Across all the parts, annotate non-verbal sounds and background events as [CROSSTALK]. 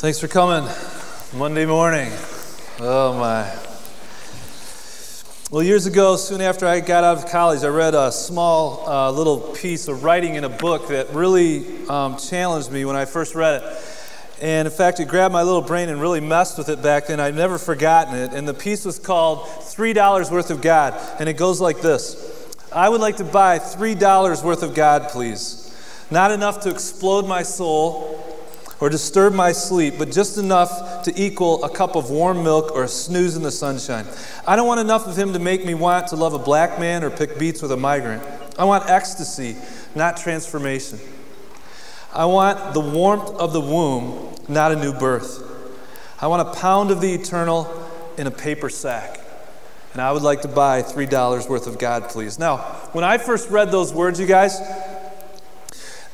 Thanks for coming. Monday morning. Oh my. Well, years ago, soon after I got out of college, I read a small uh, little piece of writing in a book that really um, challenged me when I first read it. And in fact, it grabbed my little brain and really messed with it back then. I've never forgotten it. And the piece was called $3 Worth of God. And it goes like this I would like to buy $3 worth of God, please. Not enough to explode my soul or disturb my sleep, but just enough to equal a cup of warm milk or a snooze in the sunshine. I don't want enough of him to make me want to love a black man or pick beets with a migrant. I want ecstasy, not transformation. I want the warmth of the womb, not a new birth. I want a pound of the eternal in a paper sack. And I would like to buy $3 worth of God, please. Now, when I first read those words, you guys,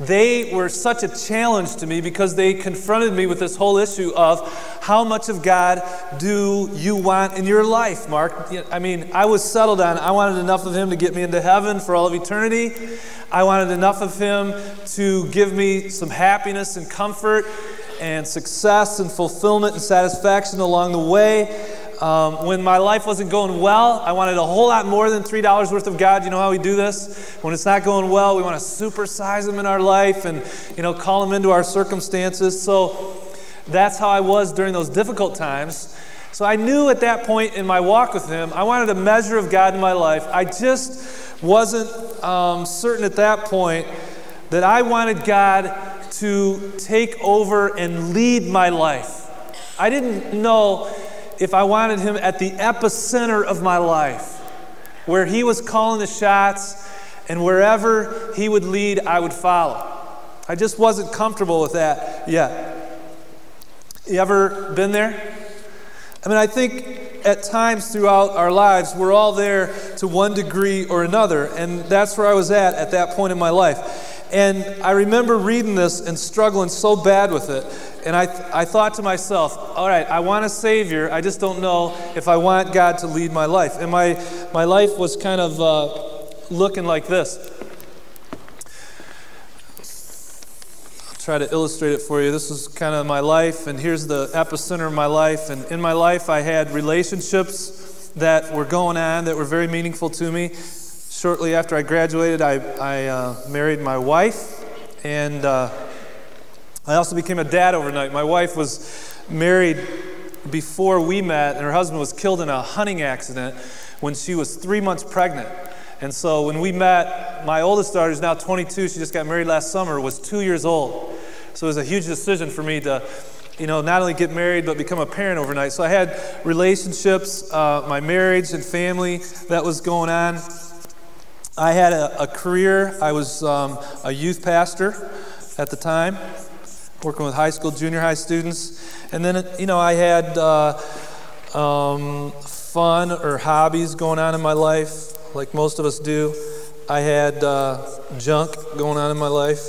they were such a challenge to me because they confronted me with this whole issue of how much of God do you want in your life, Mark? I mean, I was settled on, I wanted enough of Him to get me into heaven for all of eternity. I wanted enough of Him to give me some happiness and comfort and success and fulfillment and satisfaction along the way. Um, when my life wasn't going well, I wanted a whole lot more than $3 worth of God. You know how we do this? When it's not going well, we want to supersize Him in our life and, you know, call Him into our circumstances. So that's how I was during those difficult times. So I knew at that point in my walk with Him, I wanted a measure of God in my life. I just wasn't um, certain at that point that I wanted God to take over and lead my life. I didn't know if I wanted him at the epicenter of my life, where he was calling the shots, and wherever he would lead, I would follow. I just wasn't comfortable with that yet. You ever been there? I mean, I think at times throughout our lives, we're all there to one degree or another, and that's where I was at at that point in my life. And I remember reading this and struggling so bad with it. And I, th- I thought to myself, all right, I want a Savior. I just don't know if I want God to lead my life. And my, my life was kind of uh, looking like this. I'll try to illustrate it for you. This is kind of my life, and here's the epicenter of my life. And in my life, I had relationships that were going on that were very meaningful to me shortly after I graduated, I, I uh, married my wife, and uh, I also became a dad overnight. My wife was married before we met, and her husband was killed in a hunting accident when she was three months pregnant. And so when we met, my oldest daughter is now 22, she just got married last summer, was two years old. So it was a huge decision for me to you know, not only get married, but become a parent overnight. So I had relationships, uh, my marriage and family that was going on. I had a, a career. I was um, a youth pastor at the time, working with high school, junior high students. And then, you know, I had uh, um, fun or hobbies going on in my life, like most of us do. I had uh, junk going on in my life.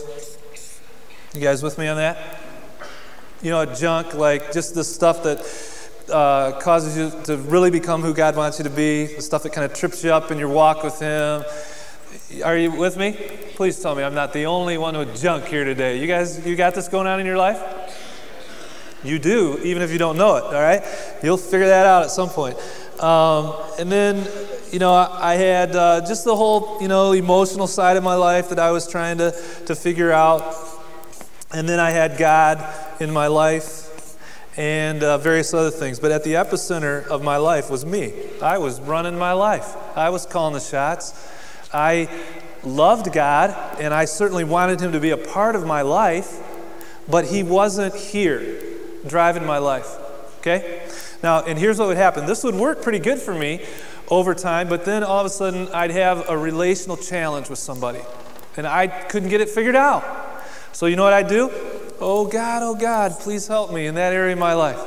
You guys with me on that? You know, junk, like just the stuff that uh, causes you to really become who God wants you to be, the stuff that kind of trips you up in your walk with Him, are you with me? Please tell me I'm not the only one with junk here today. You guys, you got this going on in your life? You do, even if you don't know it, all right? You'll figure that out at some point. Um, and then, you know, I, I had uh, just the whole, you know, emotional side of my life that I was trying to, to figure out. And then I had God in my life and uh, various other things. But at the epicenter of my life was me. I was running my life, I was calling the shots. I loved God, and I certainly wanted Him to be a part of my life, but He wasn't here driving my life. Okay? Now, and here's what would happen this would work pretty good for me over time, but then all of a sudden I'd have a relational challenge with somebody, and I couldn't get it figured out. So, you know what I'd do? Oh God, oh God, please help me in that area of my life.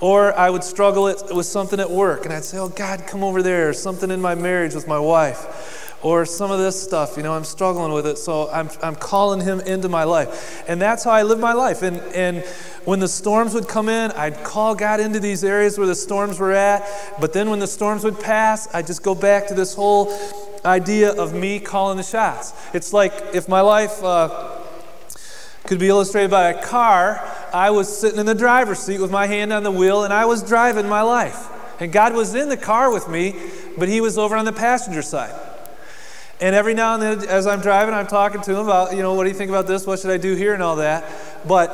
Or I would struggle with something at work, and I'd say, Oh God, come over there, something in my marriage with my wife or some of this stuff, you know, I'm struggling with it, so I'm, I'm calling him into my life. And that's how I live my life. And, and when the storms would come in, I'd call God into these areas where the storms were at. But then when the storms would pass, I'd just go back to this whole idea of me calling the shots. It's like if my life uh, could be illustrated by a car, I was sitting in the driver's seat with my hand on the wheel and I was driving my life. And God was in the car with me, but He was over on the passenger side. And every now and then, as I'm driving, I'm talking to Him about, you know, what do you think about this? What should I do here? And all that. But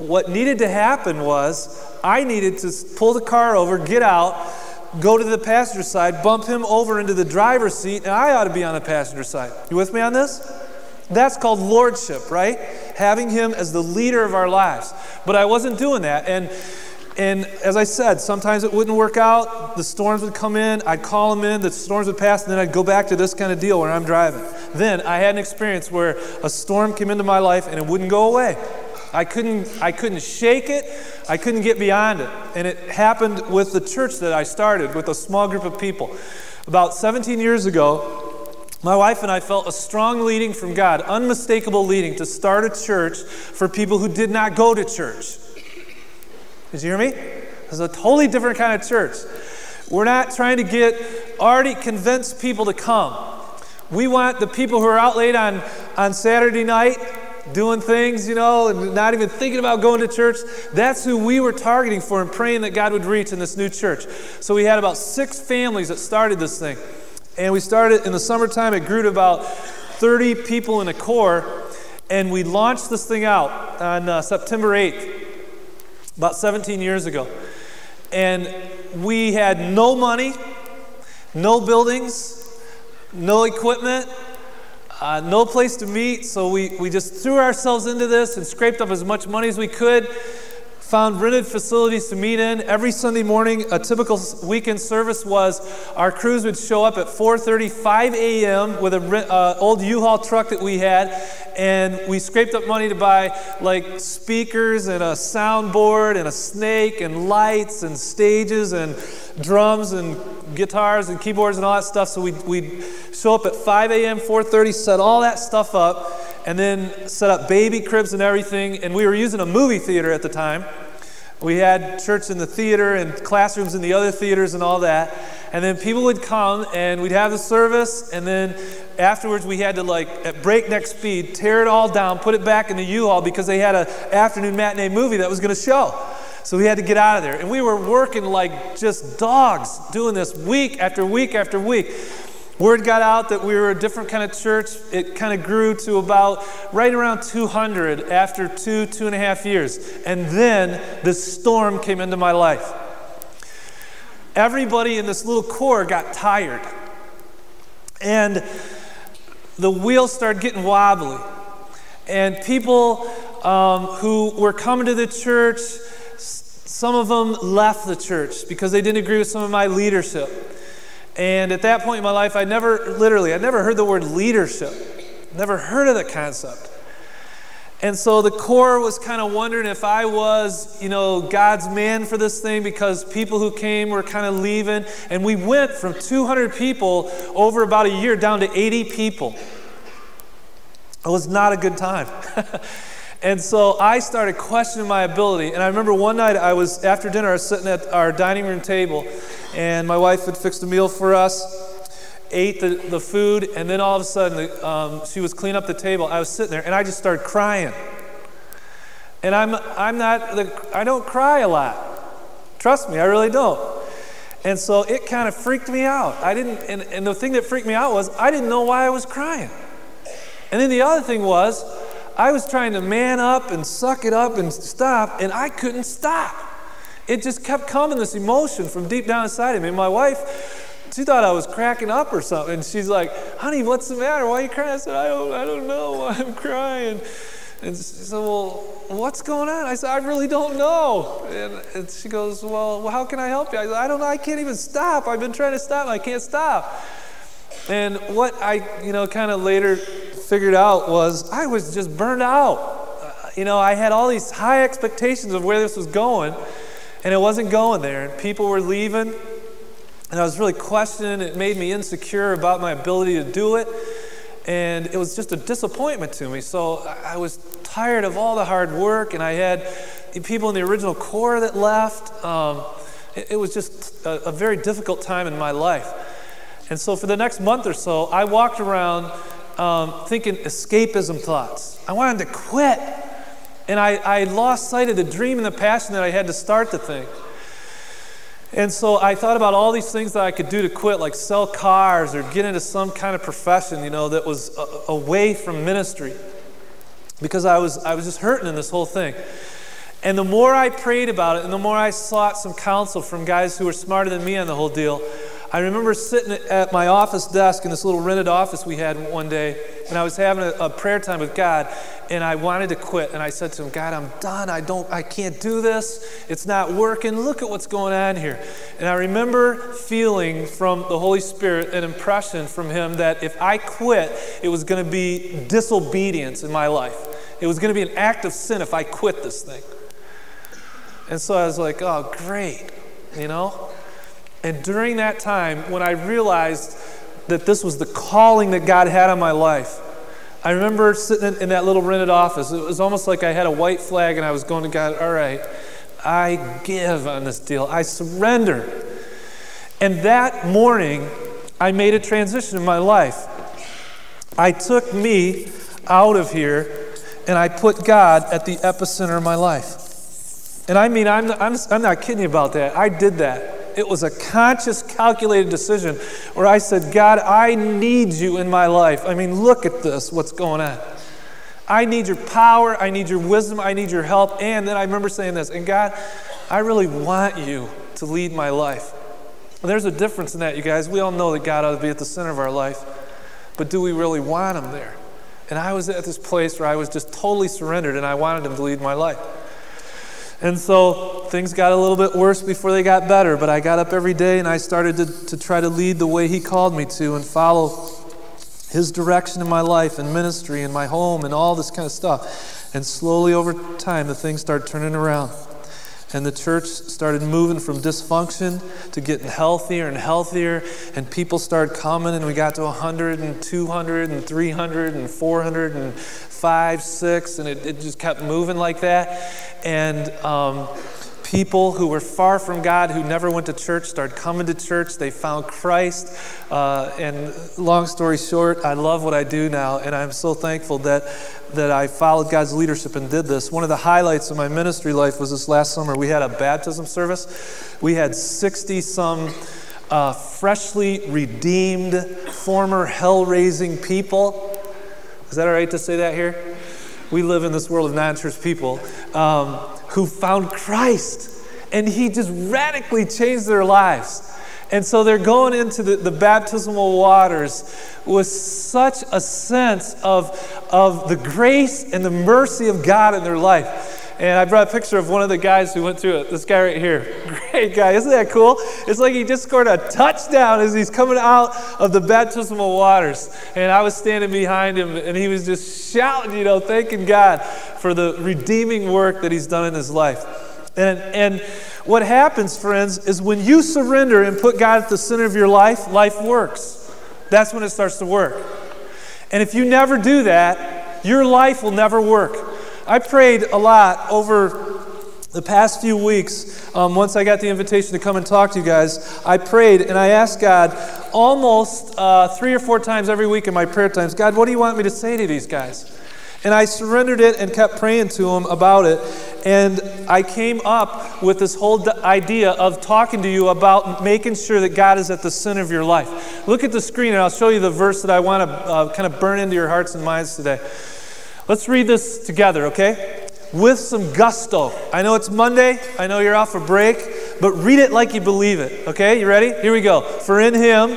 what needed to happen was I needed to pull the car over, get out, go to the passenger side, bump him over into the driver's seat, and I ought to be on the passenger side. You with me on this? That's called lordship, right? Having him as the leader of our lives. But I wasn't doing that. And and as I said, sometimes it wouldn't work out. The storms would come in. I'd call them in. The storms would pass, and then I'd go back to this kind of deal where I'm driving. Then I had an experience where a storm came into my life and it wouldn't go away. I couldn't, I couldn't shake it. I couldn't get beyond it. And it happened with the church that I started with a small group of people. About 17 years ago, my wife and I felt a strong leading from God, unmistakable leading, to start a church for people who did not go to church. Did you hear me? This is a totally different kind of church. We're not trying to get already convinced people to come. We want the people who are out late on, on Saturday night doing things, you know, and not even thinking about going to church. That's who we were targeting for and praying that God would reach in this new church. So we had about six families that started this thing. And we started in the summertime, it grew to about 30 people in a core. And we launched this thing out on uh, September 8th, about 17 years ago. And we had no money, no buildings, no equipment, uh, no place to meet. So we, we just threw ourselves into this and scraped up as much money as we could found rented facilities to meet in every sunday morning a typical weekend service was our crews would show up at 4.35 a.m with an uh, old u-haul truck that we had and we scraped up money to buy like speakers and a soundboard and a snake and lights and stages and drums and guitars and keyboards and all that stuff. So we'd, we'd show up at 5 a.m 4.30 set all that stuff up and then set up baby cribs and everything. And we were using a movie theater at the time we had church in the theater and classrooms in the other theaters and all that. And then people would come and we'd have the service. And then afterwards, we had to, like, at breakneck speed, tear it all down, put it back in the U Haul because they had an afternoon matinee movie that was going to show. So we had to get out of there. And we were working like just dogs doing this week after week after week. Word got out that we were a different kind of church. It kind of grew to about right around 200 after two, two and a half years. And then this storm came into my life. Everybody in this little core got tired. And the wheels started getting wobbly. And people um, who were coming to the church, some of them left the church because they didn't agree with some of my leadership. And at that point in my life, I never, literally, I never heard the word leadership, never heard of the concept. And so the core was kind of wondering if I was, you know, God's man for this thing because people who came were kind of leaving. And we went from 200 people over about a year down to 80 people. It was not a good time. [LAUGHS] And so I started questioning my ability. And I remember one night I was, after dinner, I was sitting at our dining room table, and my wife had fixed a meal for us, ate the, the food, and then all of a sudden um, she was cleaning up the table. I was sitting there, and I just started crying. And I'm, I'm not, the, I don't cry a lot. Trust me, I really don't. And so it kind of freaked me out. I didn't, and, and the thing that freaked me out was I didn't know why I was crying. And then the other thing was, I was trying to man up and suck it up and stop, and I couldn't stop. It just kept coming, this emotion from deep down inside of me. My wife, she thought I was cracking up or something. And she's like, honey, what's the matter? Why are you crying? I said, I don't, I don't know [LAUGHS] I'm crying. And she said, well, what's going on? I said, I really don't know. And, and she goes, well, how can I help you? I said, I don't know. I can't even stop. I've been trying to stop. I can't stop. And what I, you know, kind of later figured out was I was just burned out. Uh, you know, I had all these high expectations of where this was going, and it wasn't going there. And people were leaving, and I was really questioning. It made me insecure about my ability to do it, and it was just a disappointment to me. So I was tired of all the hard work, and I had people in the original core that left. Um, it, it, was just a, a very difficult time in my life. And so for the next month or so, I walked around um, thinking escapism thoughts. I wanted to quit. And I, I lost sight of the dream and the passion that I had to start the thing. And so I thought about all these things that I could do to quit, like sell cars or get into some kind of profession, you know, that was a, away from ministry. Because I was, I was just hurting in this whole thing. And the more I prayed about it and the more I sought some counsel from guys who were smarter than me on the whole deal, I remember sitting at my office desk in this little rented office we had one day, and I was having a, a, prayer time with God, and I wanted to quit. And I said to him, God, I'm done. I don't, I can't do this. It's not working. Look at what's going on here. And I remember feeling from the Holy Spirit an impression from Him that if I quit, it was going to be disobedience in my life. It was going to be an act of sin if I quit this thing. And so I was like, oh, great, you know? And during that time, when I realized that this was the calling that God had on my life, I remember sitting in, that little rented office. It was almost like I had a white flag and I was going to God, all right, I give on this deal, I surrender. And that morning, I made a transition in my life. I took me out of here and I put God at the epicenter of my life. And I mean, I'm, I'm, I'm not kidding about that. I did that. It was a conscious, calculated decision where I said, God, I need you in my life. I mean, look at this, what's going on. I need your power, I need your wisdom, I need your help. And then I remember saying this, and God, I really want you to lead my life. Well, there's a difference in that, you guys. We all know that God ought to be at the center of our life, but do we really want Him there? And I was at this place where I was just totally surrendered and I wanted Him to lead my life. And so things got a little bit worse before they got better, but I got up every day and I started to, to try to lead the way He called me to and follow His direction in my life and ministry and my home and all this kind of stuff. And slowly over time, the things started turning around. And the church started moving from dysfunction to getting healthier and healthier. And people started coming, and we got to 100 and 200 and 300 and 400 and 5, 6, and it, it just kept moving like that. And um, people who were far from God, who never went to church, started coming to church. They found Christ. Uh, and long story short, I love what I do now, and I'm so thankful that, that I followed God's leadership and did this. One of the highlights of my ministry life was this last summer. We had a baptism service. We had 60 some uh, freshly redeemed, former hell raising people. Is that all right to say that here? We live in this world of non church people. Um, who found Christ. And he just radically changed their lives. And so they're going into the, the baptismal waters with such a sense of, of the grace and the mercy of God in their life. And I brought a picture of one of the guys who went through it. This guy right here. [LAUGHS] Great guy. Isn't that cool? It's like he just scored a touchdown as he's coming out of the baptismal waters. And I was standing behind him, and he was just shouting, you know, thanking God for the redeeming work that he's done in his life. And, and what happens, friends, is when you surrender and put God at the center of your life, life works. That's when it starts to work. And if you never do that, your life will never work. I prayed a lot over the past few weeks. Um, once I got the invitation to come and talk to you guys, I prayed and I asked God almost uh, three or four times every week in my prayer times God, what do you want me to say to these guys? And I surrendered it and kept praying to him about it. And I came up with this whole idea of talking to you about making sure that God is at the center of your life. Look at the screen and I'll show you the verse that I want to uh, kind of burn into your hearts and minds today. Let's read this together, okay? With some gusto. I know it's Monday, I know you're off a break, but read it like you believe it, okay? You ready? Here we go. For in Him.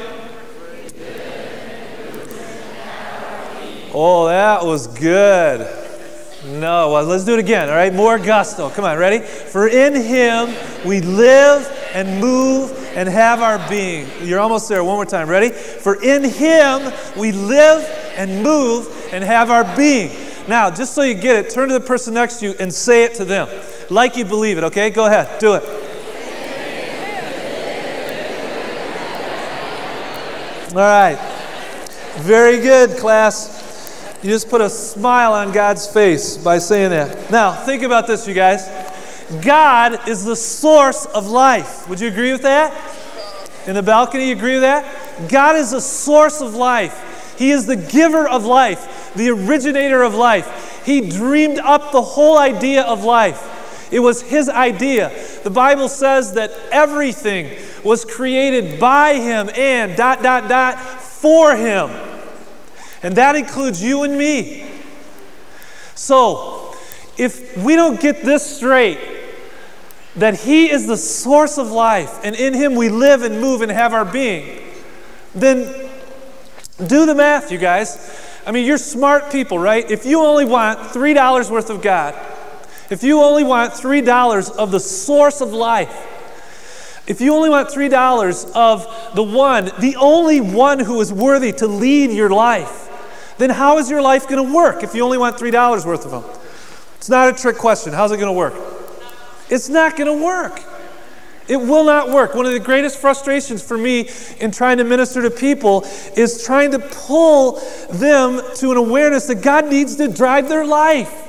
Oh, that was good. No, well, let's do it again, all right? More gusto. Come on, ready? For in Him we live and move and have our being. You're almost there. One more time. Ready? For in Him we live and move and have our being. Now, just so you get it, turn to the person next to you and say it to them like you believe it, okay? Go ahead, do it. All right. Very good, class. You just put a smile on God's face by saying that. Now, think about this, you guys. God is the source of life. Would you agree with that? In the balcony, you agree with that? God is the source of life. He is the giver of life the originator of life. He dreamed up the whole idea of life. It was his idea. The Bible says that everything was created by him and dot, dot, dot for him. And that includes you and me. So, if we don't get this straight, that He is the source of life, and in Him we live and move and have our being, then do the math, you guys. I mean, you're smart people, right? If you only want $3 worth of God, if you only want $3 of the source of life, if you only want $3 of the one, the only one who is worthy to lead your life, then how is your life going to work if you only want $3 worth of them? It's not a trick question. How's it going to work? It's not going to work. It will not work. One of the greatest frustrations for me in trying to minister to people is trying to pull them to an awareness that God needs to drive their life.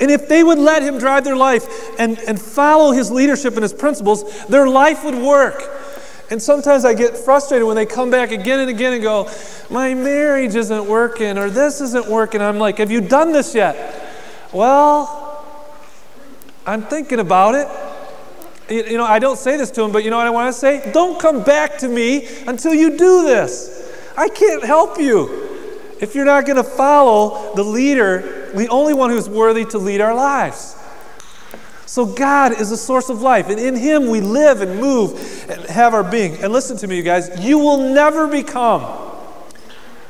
And if they would let Him drive their life and, and follow His leadership and His principles, their life would work. And sometimes I get frustrated when they come back again and again and go, My marriage isn't working, or this isn't working. I'm like, Have you done this yet? Well, I'm thinking about it. You know, I don't say this to him, but you know what I want to say? Don't come back to me until you do this. I can't help you if you're not going to follow the leader, the only one who's worthy to lead our lives. So God is the source of life, and in Him we live and move and have our being. And listen to me, you guys, you will never become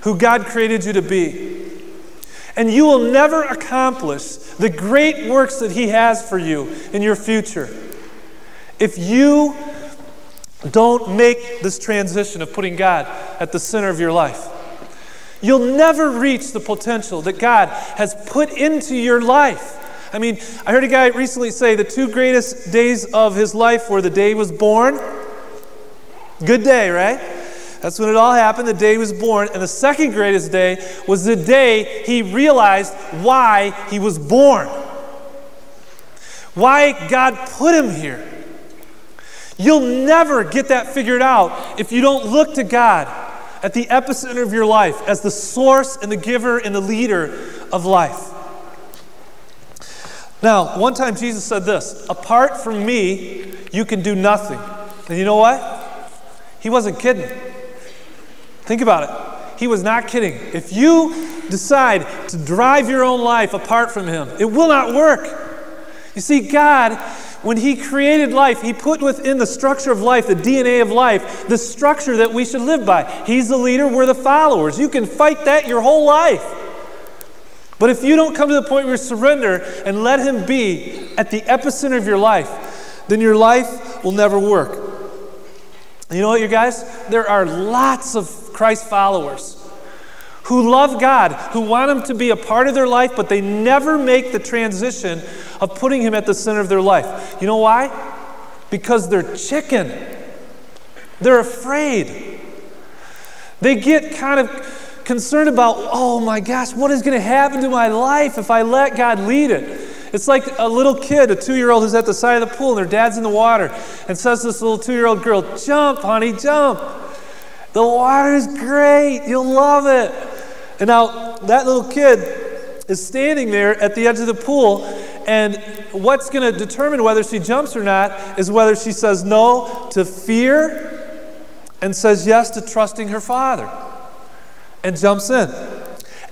who God created you to be. And you will never accomplish the great works that He has for you in your future if you don't make this transition of putting God at the center of your life. You'll never reach the potential that God has put into your life. I mean, I heard a guy recently say the two greatest days of his life were the day he was born. Good day, right? That's when it all happened, the day he was born. And the second greatest day was the day he realized why he was born, why God put him here. You'll never get that figured out if you don't look to God at the epicenter of your life as the source and the giver and the leader of life. Now, one time Jesus said this Apart from me, you can do nothing. And you know what? He wasn't kidding. Think about it. He was not kidding. If you decide to drive your own life apart from Him, it will not work. You see, God, when He created life, He put within the structure of life, the DNA of life, the structure that we should live by. He's the leader, we're the followers. You can fight that your whole life. But if you don't come to the point where you surrender and let Him be at the epicenter of your life, then your life will never work. You know what, you guys? There are lots of Christ followers who love God, who want Him to be a part of their life, but they never make the transition of putting Him at the center of their life. You know why? Because they're chicken. They're afraid. They get kind of concerned about, oh my gosh, what is going to happen to my life if I let God lead it? It's like a little kid, a two year old who's at the side of the pool and their dad's in the water and says to this little two year old girl, Jump, honey, jump. The water is great. You'll love it. And now that little kid is standing there at the edge of the pool, and what's going to determine whether she jumps or not is whether she says no to fear and says yes to trusting her father and jumps in.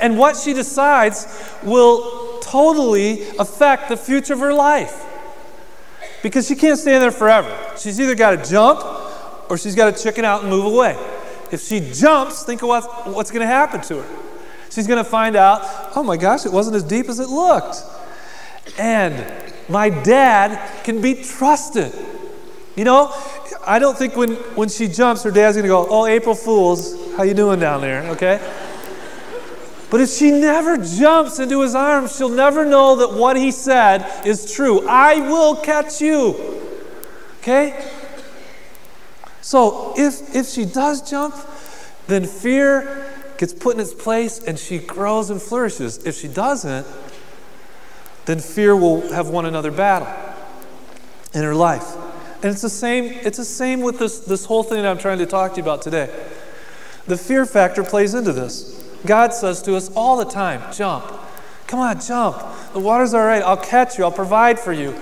And what she decides will totally affect the future of her life. Because she can't stand there forever. She's either got to jump or she's got to chicken out and move away. If she jumps, think of what, what's going to happen to her. She's going to find out, oh my gosh, it wasn't as deep as it looked. And my dad can be trusted. You know, I don't think when, when she jumps, her dad's going to go, oh, April Fools, how you doing down there? Okay? But if she never jumps into his arms, she'll never know that what he said is true. I will catch you. Okay? So if, if she does jump, then fear gets put in its place and she grows and flourishes. If she doesn't, then fear will have won another battle in her life. And it's the same, it's the same with this, this whole thing that I'm trying to talk to you about today. The fear factor plays into this. God says to us all the time jump, Come on, jump. The water's all right. I'll catch you. I'll provide for you.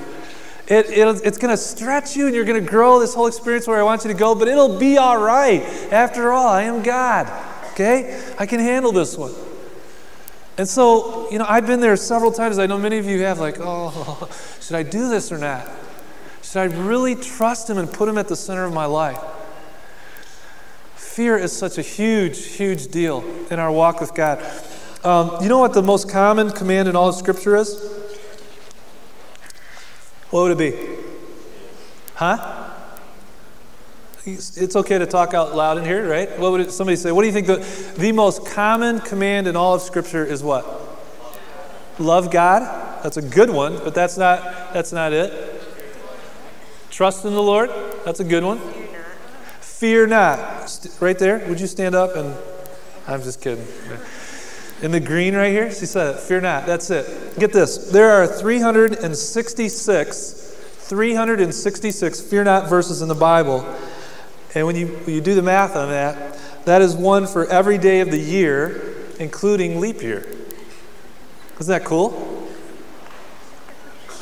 It, it's going to stretch you and you're going to grow this whole experience where I want you to go, but it'll be all right. After all, I am God. Okay? I can handle this one. And so, you know, I've been there several times. I know many of you have, like, oh, [LAUGHS] should I do this or not? Should I really trust Him and put Him at the center of my life? Fear is such a huge, huge deal in our walk with God. Um, you know what the most common command in all of Scripture is? What would it be? Huh? It's okay to talk out loud in here, right? What would somebody say? What do you think the, the most common command in all of Scripture is what? Love God. That's a good one, but that's not that's not it. Trust in the Lord. That's a good one. Fear not. Right there. Would you stand up and I'm just kidding. In the green right here, she said. Fear not. That's it. Get this. There are 366, 366 fear not verses in the Bible. And when you, when you do the math on that, that is one for every day of the year, including leap year. Isn't that cool?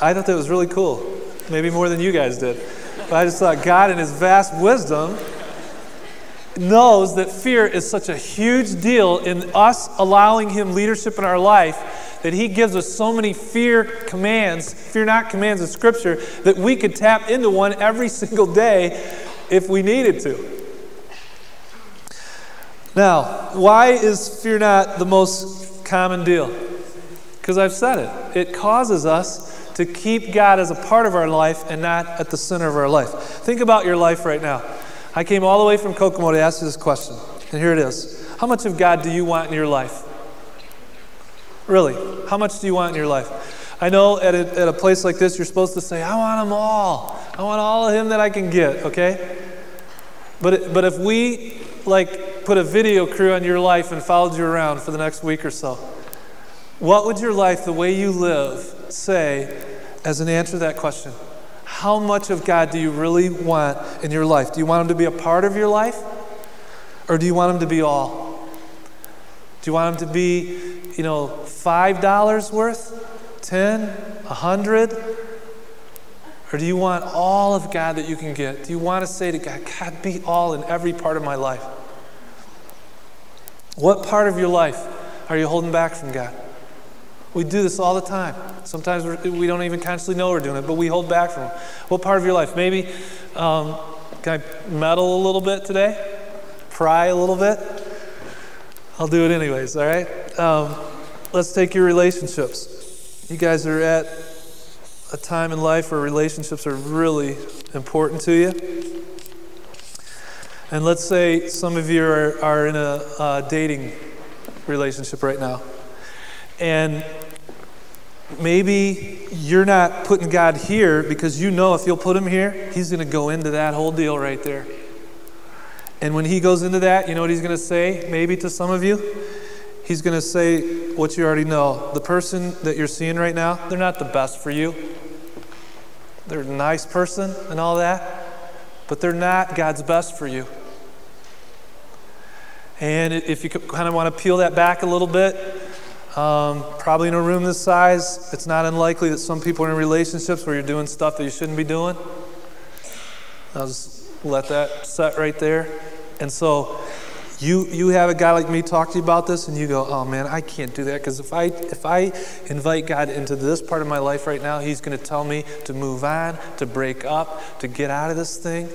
I thought that was really cool. Maybe more than you guys did. But I just thought God, in His vast wisdom, knows that fear is such a huge deal in us allowing Him leadership in our life that He gives us so many fear commands, fear not commands in Scripture, that we could tap into one every [LAUGHS] single day if we needed to. Now, why is fear not the most common deal? Because I've said it. It causes us to keep God as a part of our life and not at the center of our life. Think about your life right now. I came all the way from Kokomo to ask you this question, and here it is. How much of God do you want in your life? Really, how much do you want in your life? I know at a, at a place like this, you're supposed to say, I want them all. I want all of Him that I can get, okay? But, but if we, like, put a video crew on your life and followed you around for the next week or so, what would your life, the way you live, say as an answer to that question? How much of God do you really want in your life? Do you want Him to be a part of your life? Or do you want Him to be all? Do you want Him to be, you know, $5 worth? 10? 100? Or do you want all of God that you can get? Do you want to say to God, God, be all in every part of my life? What part of your life are you holding back from God? We do this all the time. Sometimes we don't even consciously know we're doing it, but we hold back from Him. What part of your life? Maybe, um, can I meddle a little bit today? Pry a little bit? I'll do it anyways, all right? Um, let's take your relationships. You guys are at a time in life where relationships are really important to you. And let's say some of you are, are in a, a dating relationship right now. And maybe you're not putting God here because you know if you'll put him here, he's going to go into that whole deal right there. And when he goes into that, you know what he's going to say, maybe to some of you? He's going to say what you already know. The person that you're seeing right now, they're not the best for you. They're a nice person and all that, but they're not God's best for you. And if you kind of want to peel that back a little bit, um, probably in a room this size, it's not unlikely that some people are in relationships where you're doing stuff that you shouldn't be doing. I'll just let that set right there. And so you, you have a guy like me talk to you about this and you go, oh man, I can't do that because if I, if I invite God into this part of my life right now, He's going to tell me to move on, to break up, to get out of this thing.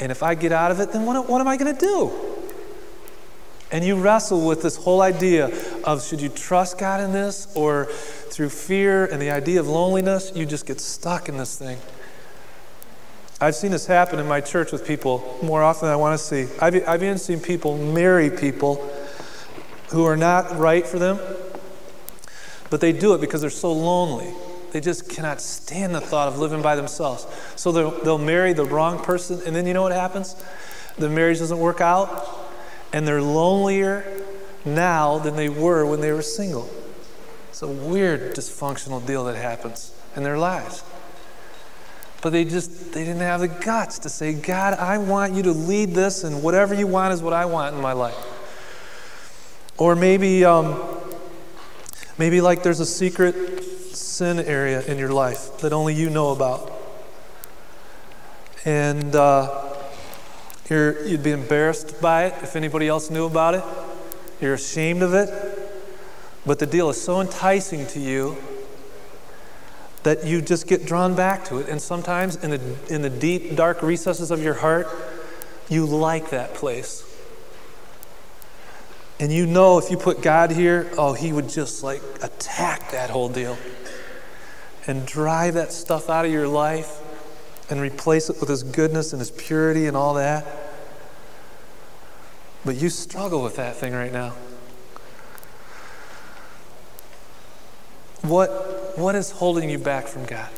And if I get out of it, then what, what am I going to do? And you wrestle with this whole idea of should you trust God in this or through fear and the idea of loneliness, you just get stuck in this thing. I've seen this happen in my church with people more often than I want to see. I've, I've even seen people marry people who are not right for them, but they do it because they're so lonely. They just cannot stand the thought of living by themselves. So they'll, they'll marry the wrong person, and then you know what happens? The marriage doesn't work out, and they're lonelier now than they were when they were single. It's a weird dysfunctional deal that happens in their lives but they just they didn't have the guts to say god i want you to lead this and whatever you want is what i want in my life or maybe um, Maybe like there's a secret sin area in your life that only you know about. And uh, you're, you'd be embarrassed by it if anybody else knew about it. You're ashamed of it. But the deal is so enticing to you that you just get drawn back to it. And sometimes in the, in the deep, dark recesses of your heart, you like that place. And you know if you put God here, oh, He would just like attack that whole deal and drive that stuff out of your life and replace it with His goodness and His purity and all that. But you struggle with that thing right now. What, what is holding you back from God?